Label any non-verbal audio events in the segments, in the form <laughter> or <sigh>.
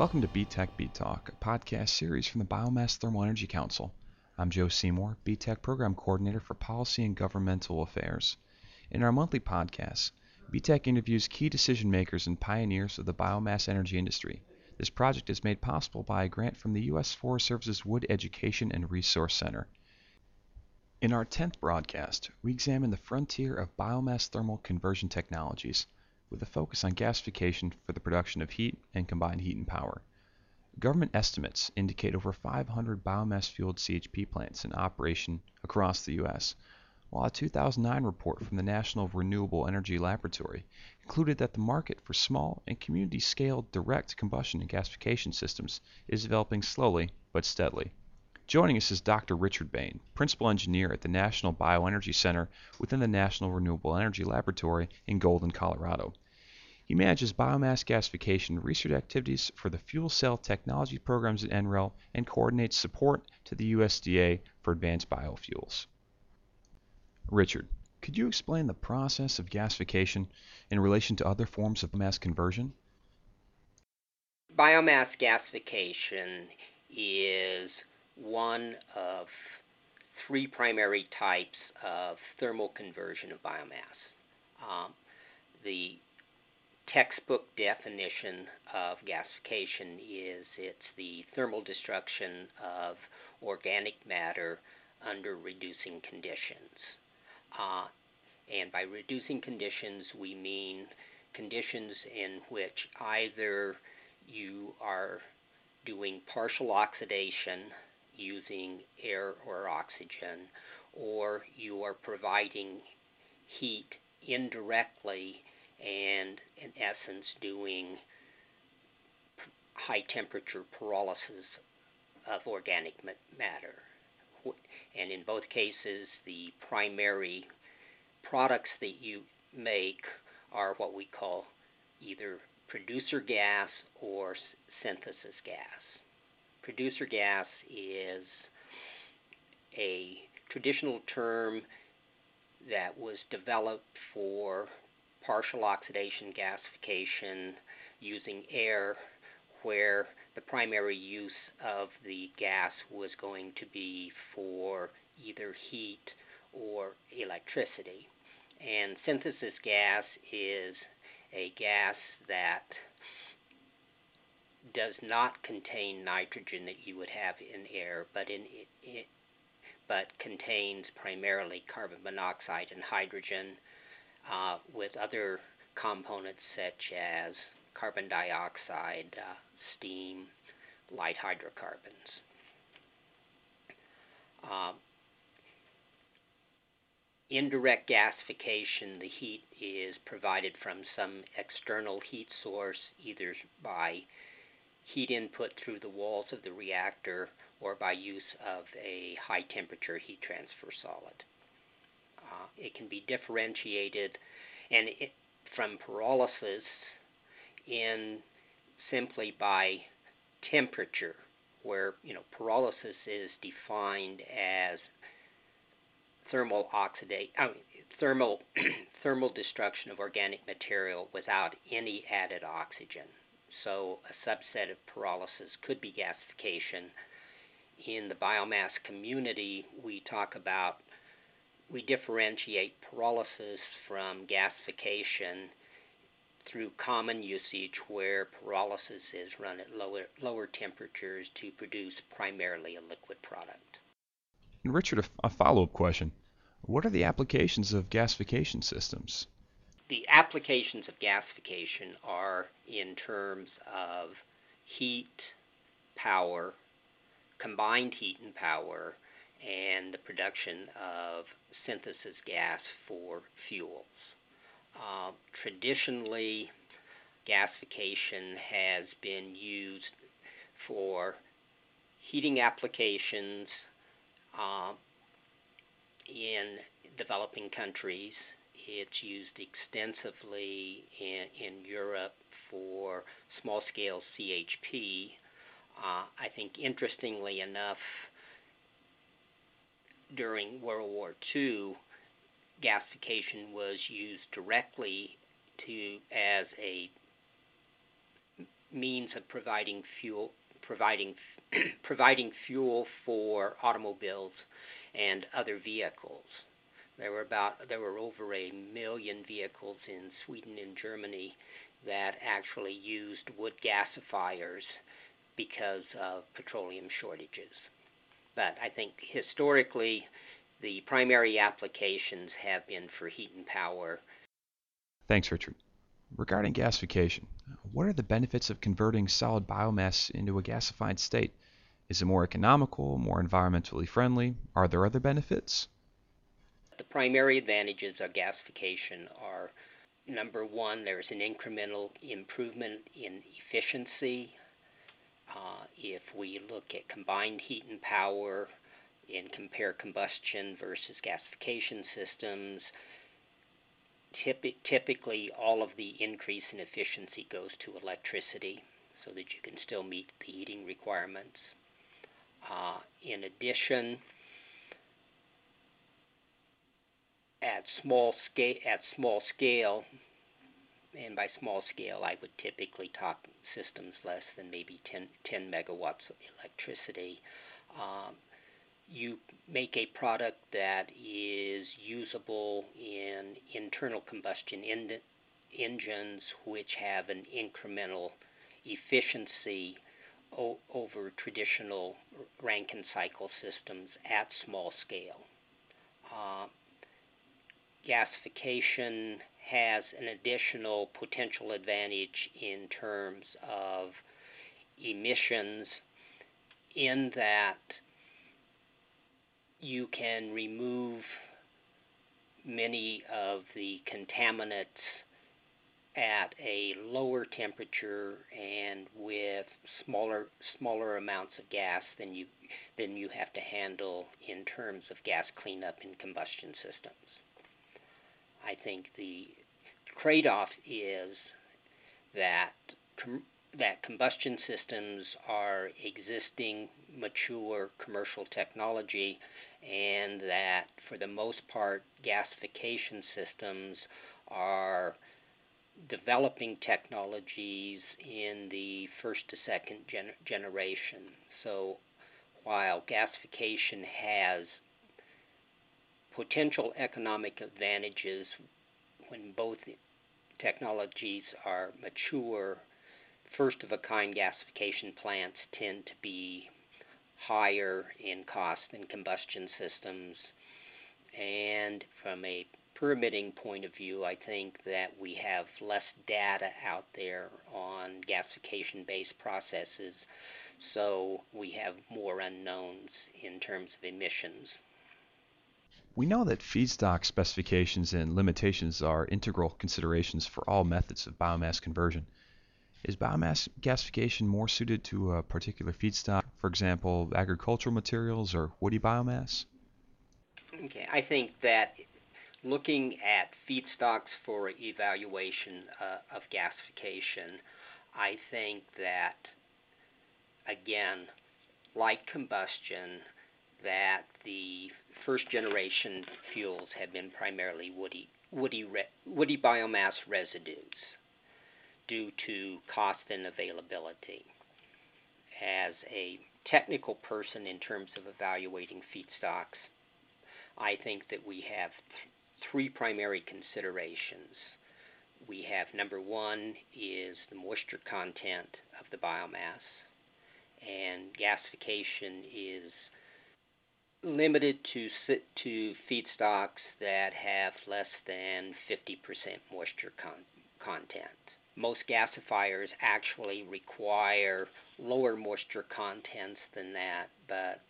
Welcome to BTEC Beat Talk, a podcast series from the Biomass Thermal Energy Council. I'm Joe Seymour, BTEC Program Coordinator for Policy and Governmental Affairs. In our monthly podcast, BTEC interviews key decision makers and pioneers of the biomass energy industry. This project is made possible by a grant from the U.S. Forest Service's Wood Education and Resource Center. In our 10th broadcast, we examine the frontier of biomass thermal conversion technologies – with a focus on gasification for the production of heat and combined heat and power. Government estimates indicate over 500 biomass-fueled CHP plants in operation across the U.S., while a 2009 report from the National Renewable Energy Laboratory concluded that the market for small and community-scale direct combustion and gasification systems is developing slowly but steadily. Joining us is Dr. Richard Bain, Principal Engineer at the National Bioenergy Center within the National Renewable Energy Laboratory in Golden, Colorado. He manages biomass gasification research activities for the fuel cell technology programs at NREL and coordinates support to the USDA for advanced biofuels. Richard, could you explain the process of gasification in relation to other forms of mass conversion? Biomass gasification is one of three primary types of thermal conversion of biomass. Um, the textbook definition of gasification is it's the thermal destruction of organic matter under reducing conditions. Uh, and by reducing conditions, we mean conditions in which either you are doing partial oxidation using air or oxygen, or you are providing heat indirectly and in essence doing high temperature pyrolysis of organic matter. And in both cases, the primary products that you make are what we call either producer gas or synthesis gas. Producer gas is a traditional term that was developed for partial oxidation gasification using air where the primary use of the gas was going to be for either heat or electricity. And synthesis gas is a gas that does not contain nitrogen that you would have in air, but in it, but contains primarily carbon monoxide and hydrogen uh, with other components such as carbon dioxide, uh, steam, light hydrocarbons. Uh, indirect gasification, the heat is provided from some external heat source, either by heat input through the walls of the reactor or by use of a high temperature heat transfer solid. Uh, it can be differentiated and it, from pyrolysis in simply by temperature, where you know pyrolysis is defined as thermal oxidate, uh, thermal <clears throat> thermal destruction of organic material without any added oxygen. So a subset of pyrolysis could be gasification. In the biomass community, we talk about we differentiate pyrolysis from gasification through common usage where pyrolysis is run at lower, lower temperatures to produce primarily a liquid product. And Richard, a, a follow up question. What are the applications of gasification systems? The applications of gasification are in terms of heat, power, combined heat and power, and the production of synthesis gas for fuels. Uh, traditionally, gasification has been used for heating applications uh, in developing countries. It's used extensively in, in Europe for small scale CHP. Uh, I think, interestingly enough, during World War II, gasification was used directly to as a means of providing fuel, providing <clears throat> providing fuel for automobiles and other vehicles. There were about there were over a million vehicles in Sweden and Germany that actually used wood gasifiers because of petroleum shortages. But I think historically, the primary applications have been for heat and power. Thanks, Richard. Regarding gasification, what are the benefits of converting solid biomass into a gasified state? Is it more economical, more environmentally friendly? Are there other benefits? The primary advantages of gasification are number one, there's an incremental improvement in efficiency. Uh, if we look at combined heat and power and compare combustion versus gasification systems, typically all of the increase in efficiency goes to electricity so that you can still meet the heating requirements. Uh, in addition, at small scale, at small scale, and by small scale, I would typically talk systems less than maybe 10, 10 megawatts of electricity. Um, you make a product that is usable in internal combustion in engines, which have an incremental efficiency o- over traditional Rankine cycle systems at small scale. Uh, gasification has an additional potential advantage in terms of emissions, in that you can remove many of the contaminants at a lower temperature and with smaller smaller amounts of gas than you than you have to handle in terms of gas cleanup in combustion systems. I think the trade-off is that com- that combustion systems are existing mature commercial technology and that for the most part gasification systems are developing technologies in the first to second gen- generation. So while gasification has potential economic advantages when both technologies are mature, first of a kind gasification plants tend to be higher in cost than combustion systems. And from a permitting point of view, I think that we have less data out there on gasification based processes, so we have more unknowns in terms of emissions. We know that feedstock specifications and limitations are integral considerations for all methods of biomass conversion. Is biomass gasification more suited to a particular feedstock, for example, agricultural materials or woody biomass? Okay, I think that looking at feedstocks for evaluation uh, of gasification, I think that, again, like combustion, that the first generation fuels have been primarily woody, woody, woody biomass residues due to cost and availability. As a technical person in terms of evaluating feedstocks, I think that we have th- three primary considerations. We have number one is the moisture content of the biomass, and gasification is limited to to feedstocks that have less than 50% moisture con- content. Most gasifiers actually require lower moisture contents than that, but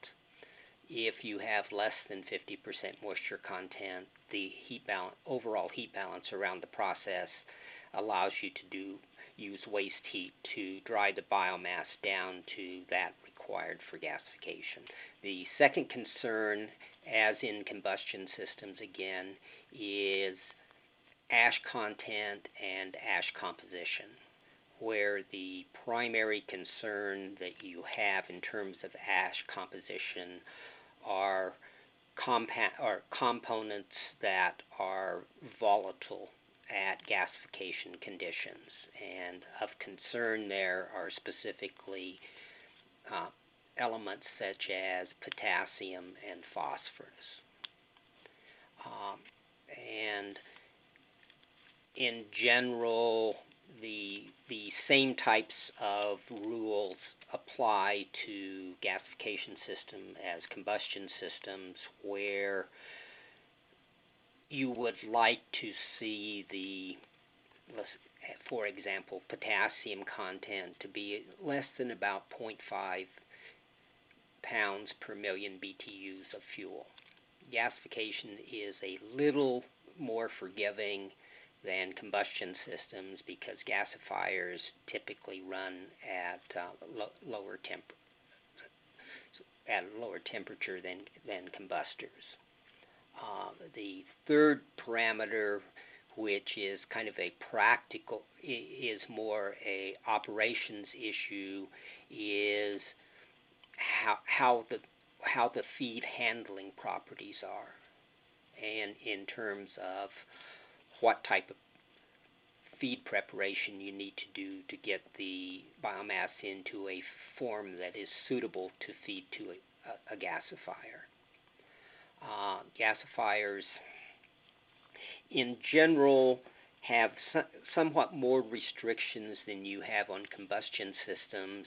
if you have less than 50% moisture content, the heat balance, overall heat balance around the process allows you to do use waste heat to dry the biomass down to that required for gasification. The second concern, as in combustion systems again, is ash content and ash composition, where the primary concern that you have in terms of ash composition are compa- or components that are volatile at gasification conditions. And of concern there are specifically uh, elements such as potassium and phosphorus. Um, and in general, the the same types of rules apply to gasification system as combustion systems where you would like to see the for example potassium content to be less than about 0.5 pounds per million BTUs of fuel. Gasification is a little more forgiving than combustion systems because gasifiers typically run at uh, lo- lower temp at a lower temperature than than combustors. Uh, the third parameter, which is kind of a practical, is more a operations issue, is how how the how the feed handling properties are, and in terms of what type of feed preparation you need to do to get the biomass into a form that is suitable to feed to a, a, gasifier. Uh, gasifiers, in general, have so, somewhat more restrictions than you have on combustion systems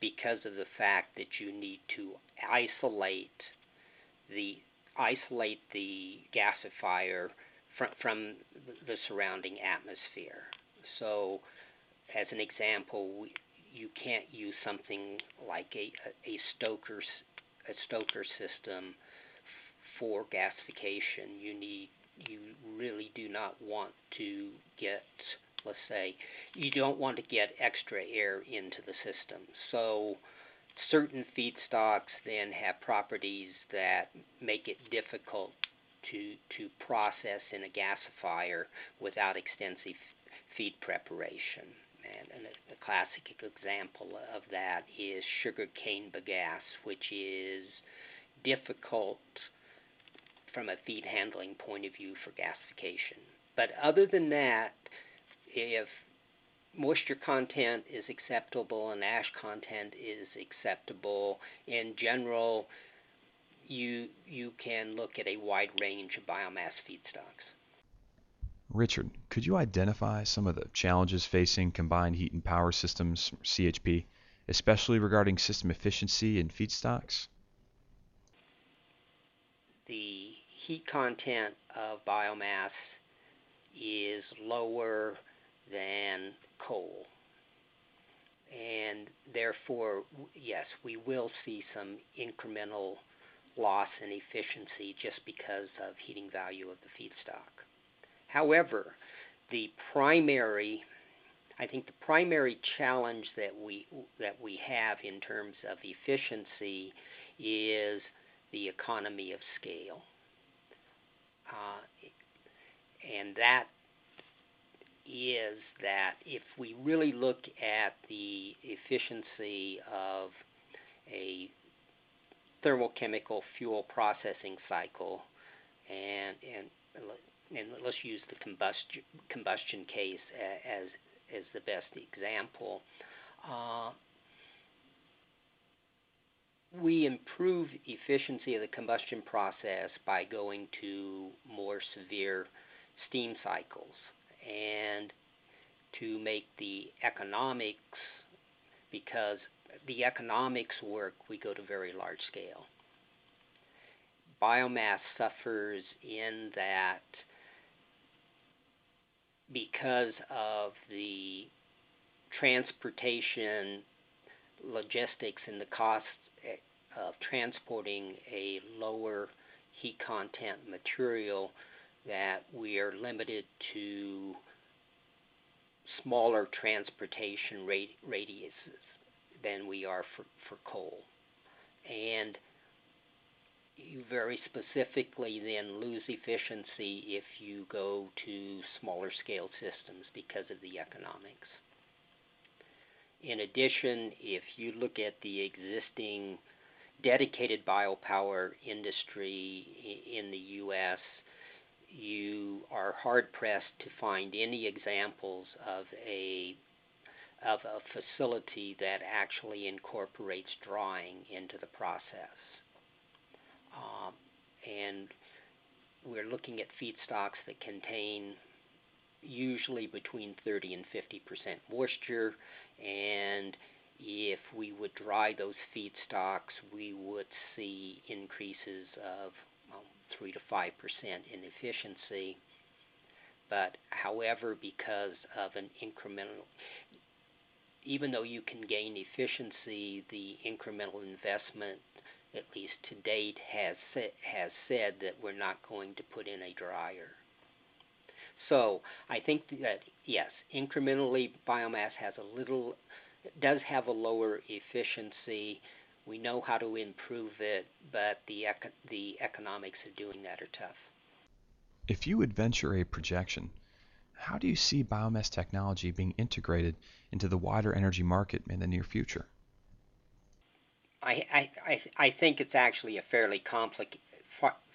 because of the fact that you need to isolate the isolate the gasifier from, from the surrounding atmosphere. So, as an example, you can't use something like a, a, stoker a stoker system for gasification. You need you really do not want to get let's say you don't want to get extra air into the system. So certain feedstocks then have properties that make it difficult to to process in a gasifier without extensive feed preparation. And, a classic example of that is sugarcane bagasse, which is difficult from a feed handling point of view for gasification. But other than that, if moisture content is acceptable and ash content is acceptable, in general, you you can look at a wide range of biomass feedstocks. Richard, could you identify some of the challenges facing combined heat and power systems, CHP, especially regarding system efficiency and feedstocks? The heat content of biomass is lower than coal. And therefore, yes, we will see some incremental loss in efficiency just because of heating value of the feedstock. However, the primary I think the primary challenge that we that we have in terms of efficiency is the economy of scale, uh, and that is that if we really look at the efficiency of a thermochemical fuel processing cycle, and and and let's use the combustion combustion case as as the best example. Uh, we improve efficiency of the combustion process by going to more severe steam cycles and to make the economics because the economics work, we go to very large scale. Biomass suffers in that because of the transportation, logistics, and the cost eh, of transporting a lower heat content material, that we are limited to smaller transportation radiuses than we are for, for coal. And you very specifically then lose efficiency if you go to smaller scale systems because of the economics. In addition, if you look at the existing dedicated biopower industry in the U.S., you are hard pressed to find any examples of a of a facility that actually incorporates drying into the process. Um, and we're looking at feedstocks that contain usually between 30 and 50 percent moisture and if we would dry those feedstocks, we would see increases of 3 to 5 percent in efficiency. But however, because of an incremental, even though you can gain efficiency, the incremental investment, at least to date, has has said that we're not going to put in a dryer. So I think that yes, incrementally biomass has a little, does have a lower efficiency. We know how to improve it, but the the economics of doing that are tough. If you would venture a projection, how do you see biomass technology being integrated into the wider energy market in the near future? I, I, I think it's actually a fairly, complica-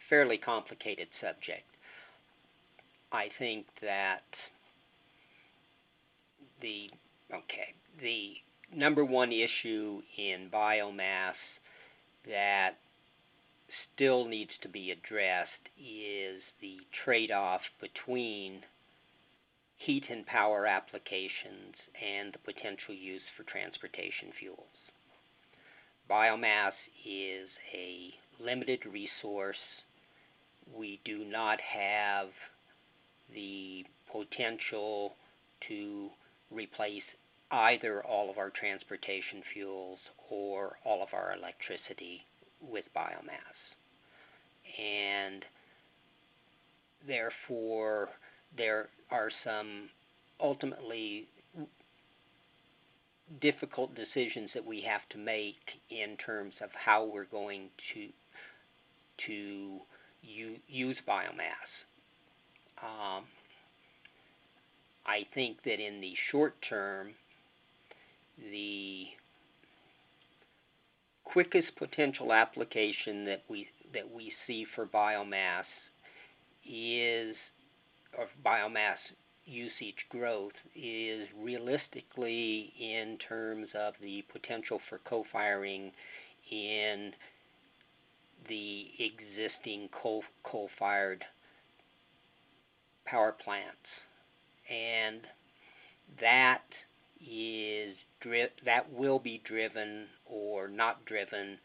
fairly complicated subject. I think that the okay the number one issue in biomass that still needs to be addressed is the trade-off between heat and power applications and the potential use for transportation fuels. Biomass is a limited resource. We do not have the potential to replace either all of our transportation fuels or all of our electricity with biomass. And therefore, there are some ultimately difficult decisions that we have to make in terms of how we're going to to use biomass. Um, I think that in the short term, the quickest potential application that we that we see for biomass is of biomass usage growth is realistically in terms of the potential for co-firing in the existing coal coal-fired power plants, and that is dri- that will be driven or not driven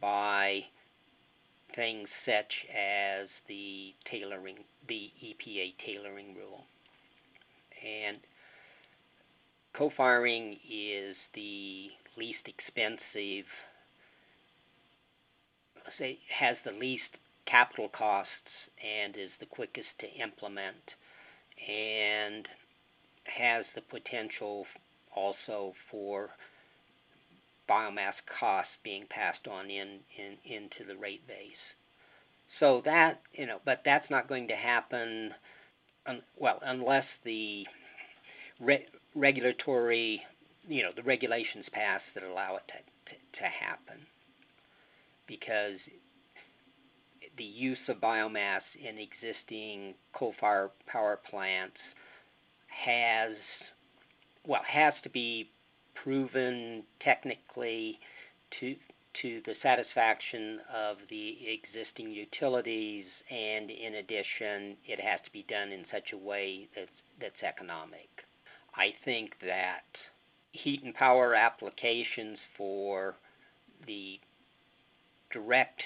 by things such as the tailoring, the EPA tailoring rule, and co-firing is the least expensive say has the least capital costs and is the quickest to implement and has the potential also for biomass costs being passed on in, in into the rate base. So that you know, but that's not going to happen. Un, well, unless the re, regulatory, you know, the regulations pass that allow it to, to, to happen, because the use of biomass in existing coal-fired power plants has well has to be proven technically to to the satisfaction of the existing utilities and in addition it has to be done in such a way that's that's economic. I think that heat and power applications for the direct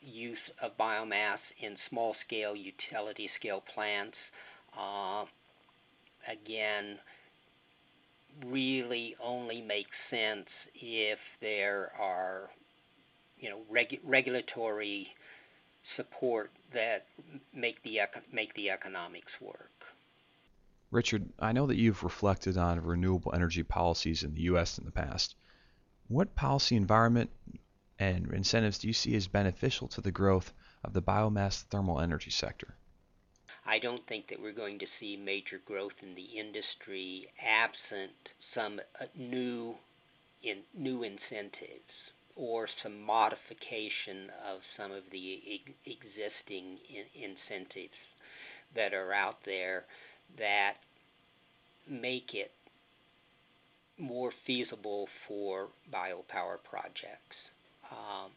use of biomass in small scale utility scale plants. Uh, again, really only makes sense if there are, you know, regu- regulatory support that make the make the economics work. Richard, I know that you've reflected on renewable energy policies in the U.S. in the past. What policy environment and incentives do you see as beneficial to the growth of the biomass thermal energy sector? I don't think that we're going to see major growth in the industry absent some uh, new in new incentives or some modification of some of the existing in- incentives. that are out there that make it more feasible for biopower projects. Um,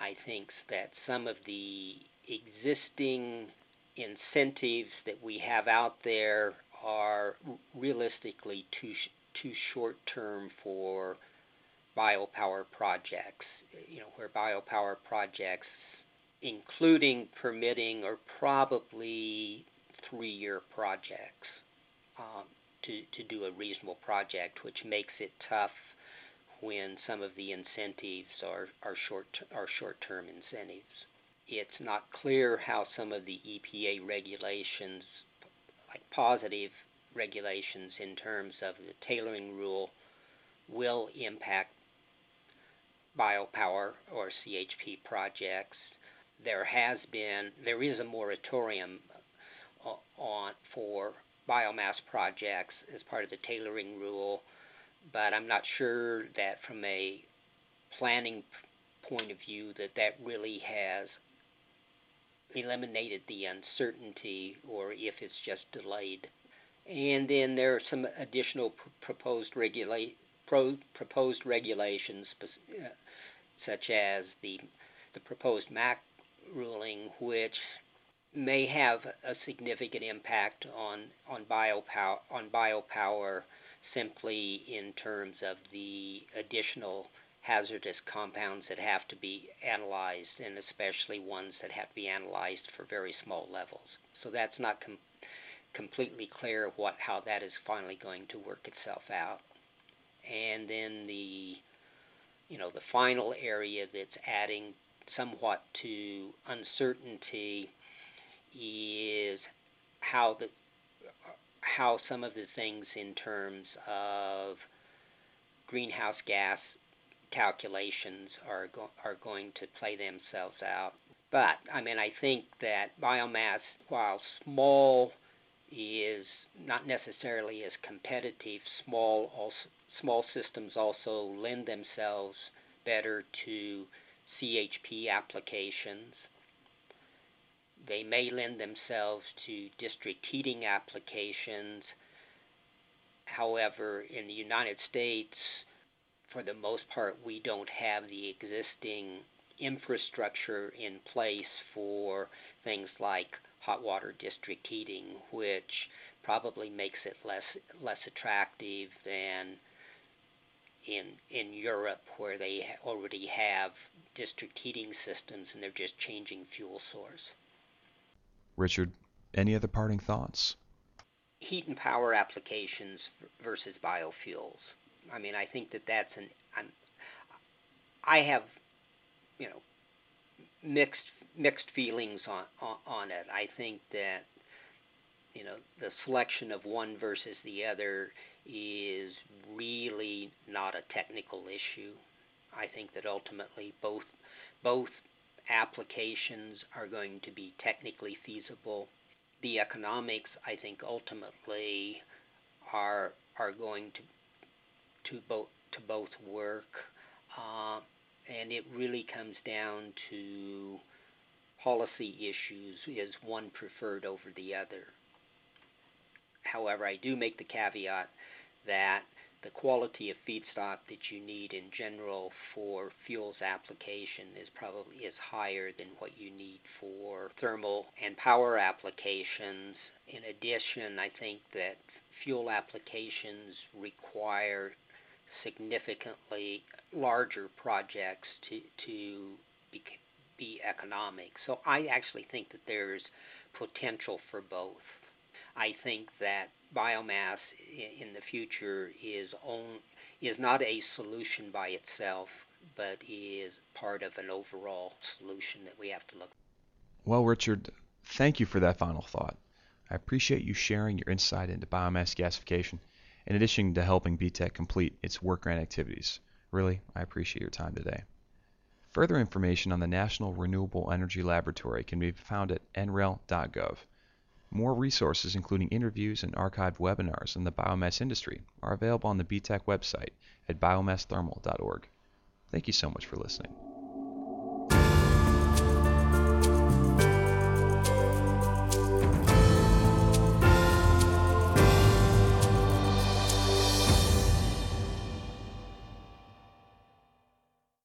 I think that some of the existing incentives that we have out there are realistically too too short term for biopower projects. You know, where biopower projects, including permitting, are probably three-year projects um, to to do a reasonable project, which makes it tough when some of the incentives are are short are short-term incentives. It's not clear how some of the EPA regulations, like positive regulations in terms of the tailoring rule, will impact biopower or CHP projects. There has been, there is a moratorium uh, on for biomass projects as part of the tailoring rule, but I'm not sure that from a planning point of view that that really has eliminated the uncertainty or if it's just delayed. And then there are some additional pr- proposed regulate pro- proposed regulations, uh, such as the the proposed MACT ruling, which may have a significant impact on on biopower on biopower simply in terms of the additional hazardous compounds that have to be analyzed, and especially ones that have to be analyzed for very small levels. So that's not com- completely clear what how that is finally going to work itself out. And then the you know the final area that's adding somewhat to uncertainty is how the how some of the things in terms of greenhouse gas calculations are go- are going to play themselves out. But I mean, I think that biomass, while small, is not necessarily as competitive. Small also, small systems also lend themselves better to CHP applications. They may lend themselves to district heating applications. However, in the United States, for the most part, we don't have the existing infrastructure in place for things like hot water district heating, which probably makes it less less attractive than in in Europe where they already have district heating systems and they're just changing fuel source. Richard, any other parting thoughts? Heat and power applications versus biofuels. I mean, I think that that's an. I'm, I have, you know, mixed mixed feelings on, on on it. I think that you know the selection of one versus the other is really not a technical issue. I think that ultimately both both applications are going to be technically feasible. The economics, I think, ultimately are are going to to both to both work, uh, and it really comes down to policy issues: is one preferred over the other? However, I do make the caveat that the quality of feedstock that you need in general for fuels application is probably is higher than what you need for thermal and power applications. In addition, I think that fuel applications require significantly larger projects to to be, be economic. So I actually think that there's potential for both. I think that biomass in the future is is not a solution by itself, but is part of an overall solution that we have to look. Well, Richard, thank you for that final thought. I appreciate you sharing your insight into biomass gasification in addition to helping BTEC complete its WERC grant activities. Really, I appreciate your time today. Further information on the National Renewable Energy Laboratory can be found at nrel.gov. More resources, including interviews and archived webinars on the biomass industry, are available on the BTEC website at biomassthermal.org. Thank you so much for listening.